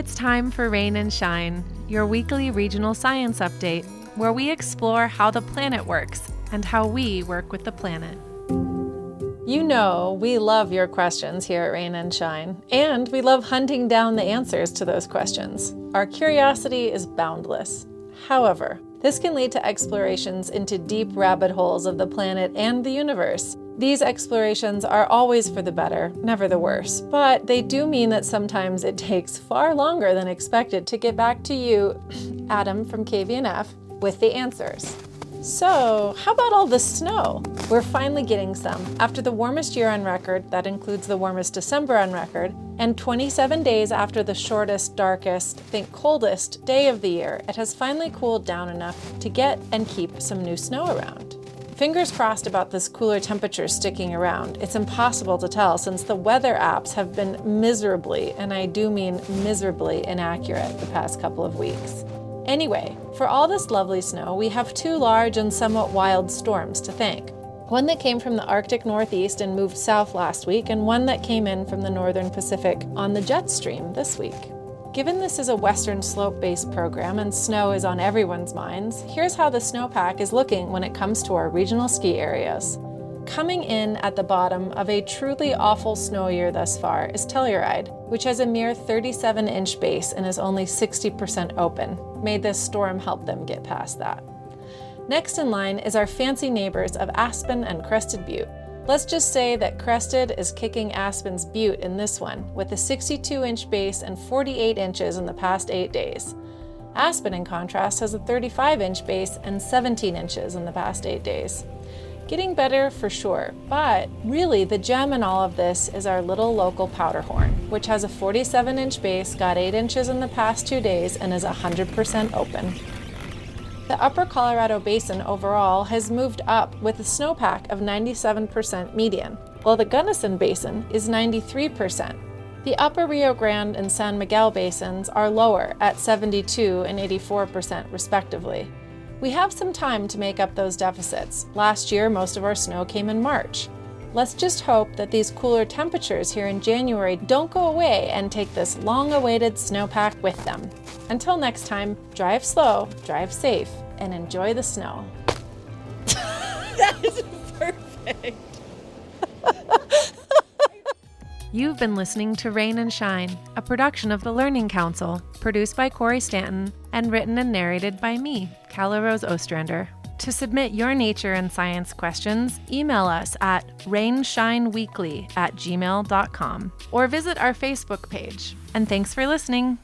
it's time for Rain and Shine, your weekly regional science update, where we explore how the planet works and how we work with the planet. You know, we love your questions here at Rain and Shine, and we love hunting down the answers to those questions. Our curiosity is boundless. However, this can lead to explorations into deep rabbit holes of the planet and the universe. These explorations are always for the better, never the worse, but they do mean that sometimes it takes far longer than expected to get back to you, Adam from KVNF, with the answers. So, how about all the snow? We're finally getting some. After the warmest year on record, that includes the warmest December on record, and 27 days after the shortest, darkest, think coldest day of the year, it has finally cooled down enough to get and keep some new snow around. Fingers crossed about this cooler temperature sticking around. It's impossible to tell since the weather apps have been miserably, and I do mean miserably, inaccurate the past couple of weeks. Anyway, for all this lovely snow, we have two large and somewhat wild storms to thank. One that came from the Arctic Northeast and moved south last week, and one that came in from the Northern Pacific on the jet stream this week. Given this is a western slope based program and snow is on everyone's minds, here's how the snowpack is looking when it comes to our regional ski areas. Coming in at the bottom of a truly awful snow year thus far is Telluride, which has a mere 37 inch base and is only 60% open. May this storm help them get past that. Next in line is our fancy neighbors of Aspen and Crested Butte. Let's just say that Crested is kicking Aspen's Butte in this one, with a 62 inch base and 48 inches in the past eight days. Aspen, in contrast, has a 35 inch base and 17 inches in the past eight days. Getting better for sure, but really the gem in all of this is our little local Powderhorn, which has a 47 inch base, got 8 inches in the past two days, and is 100% open. The upper Colorado Basin overall has moved up with a snowpack of 97% median, while the Gunnison Basin is 93%. The upper Rio Grande and San Miguel basins are lower at 72 and 84% respectively. We have some time to make up those deficits. Last year, most of our snow came in March. Let's just hope that these cooler temperatures here in January don't go away and take this long awaited snowpack with them. Until next time, drive slow, drive safe, and enjoy the snow. that is perfect. You've been listening to Rain and Shine, a production of the Learning Council, produced by Kori Stanton and written and narrated by me, Calla Rose Ostrander. To submit your nature and science questions, email us at rainshineweekly at gmail.com or visit our Facebook page. And thanks for listening.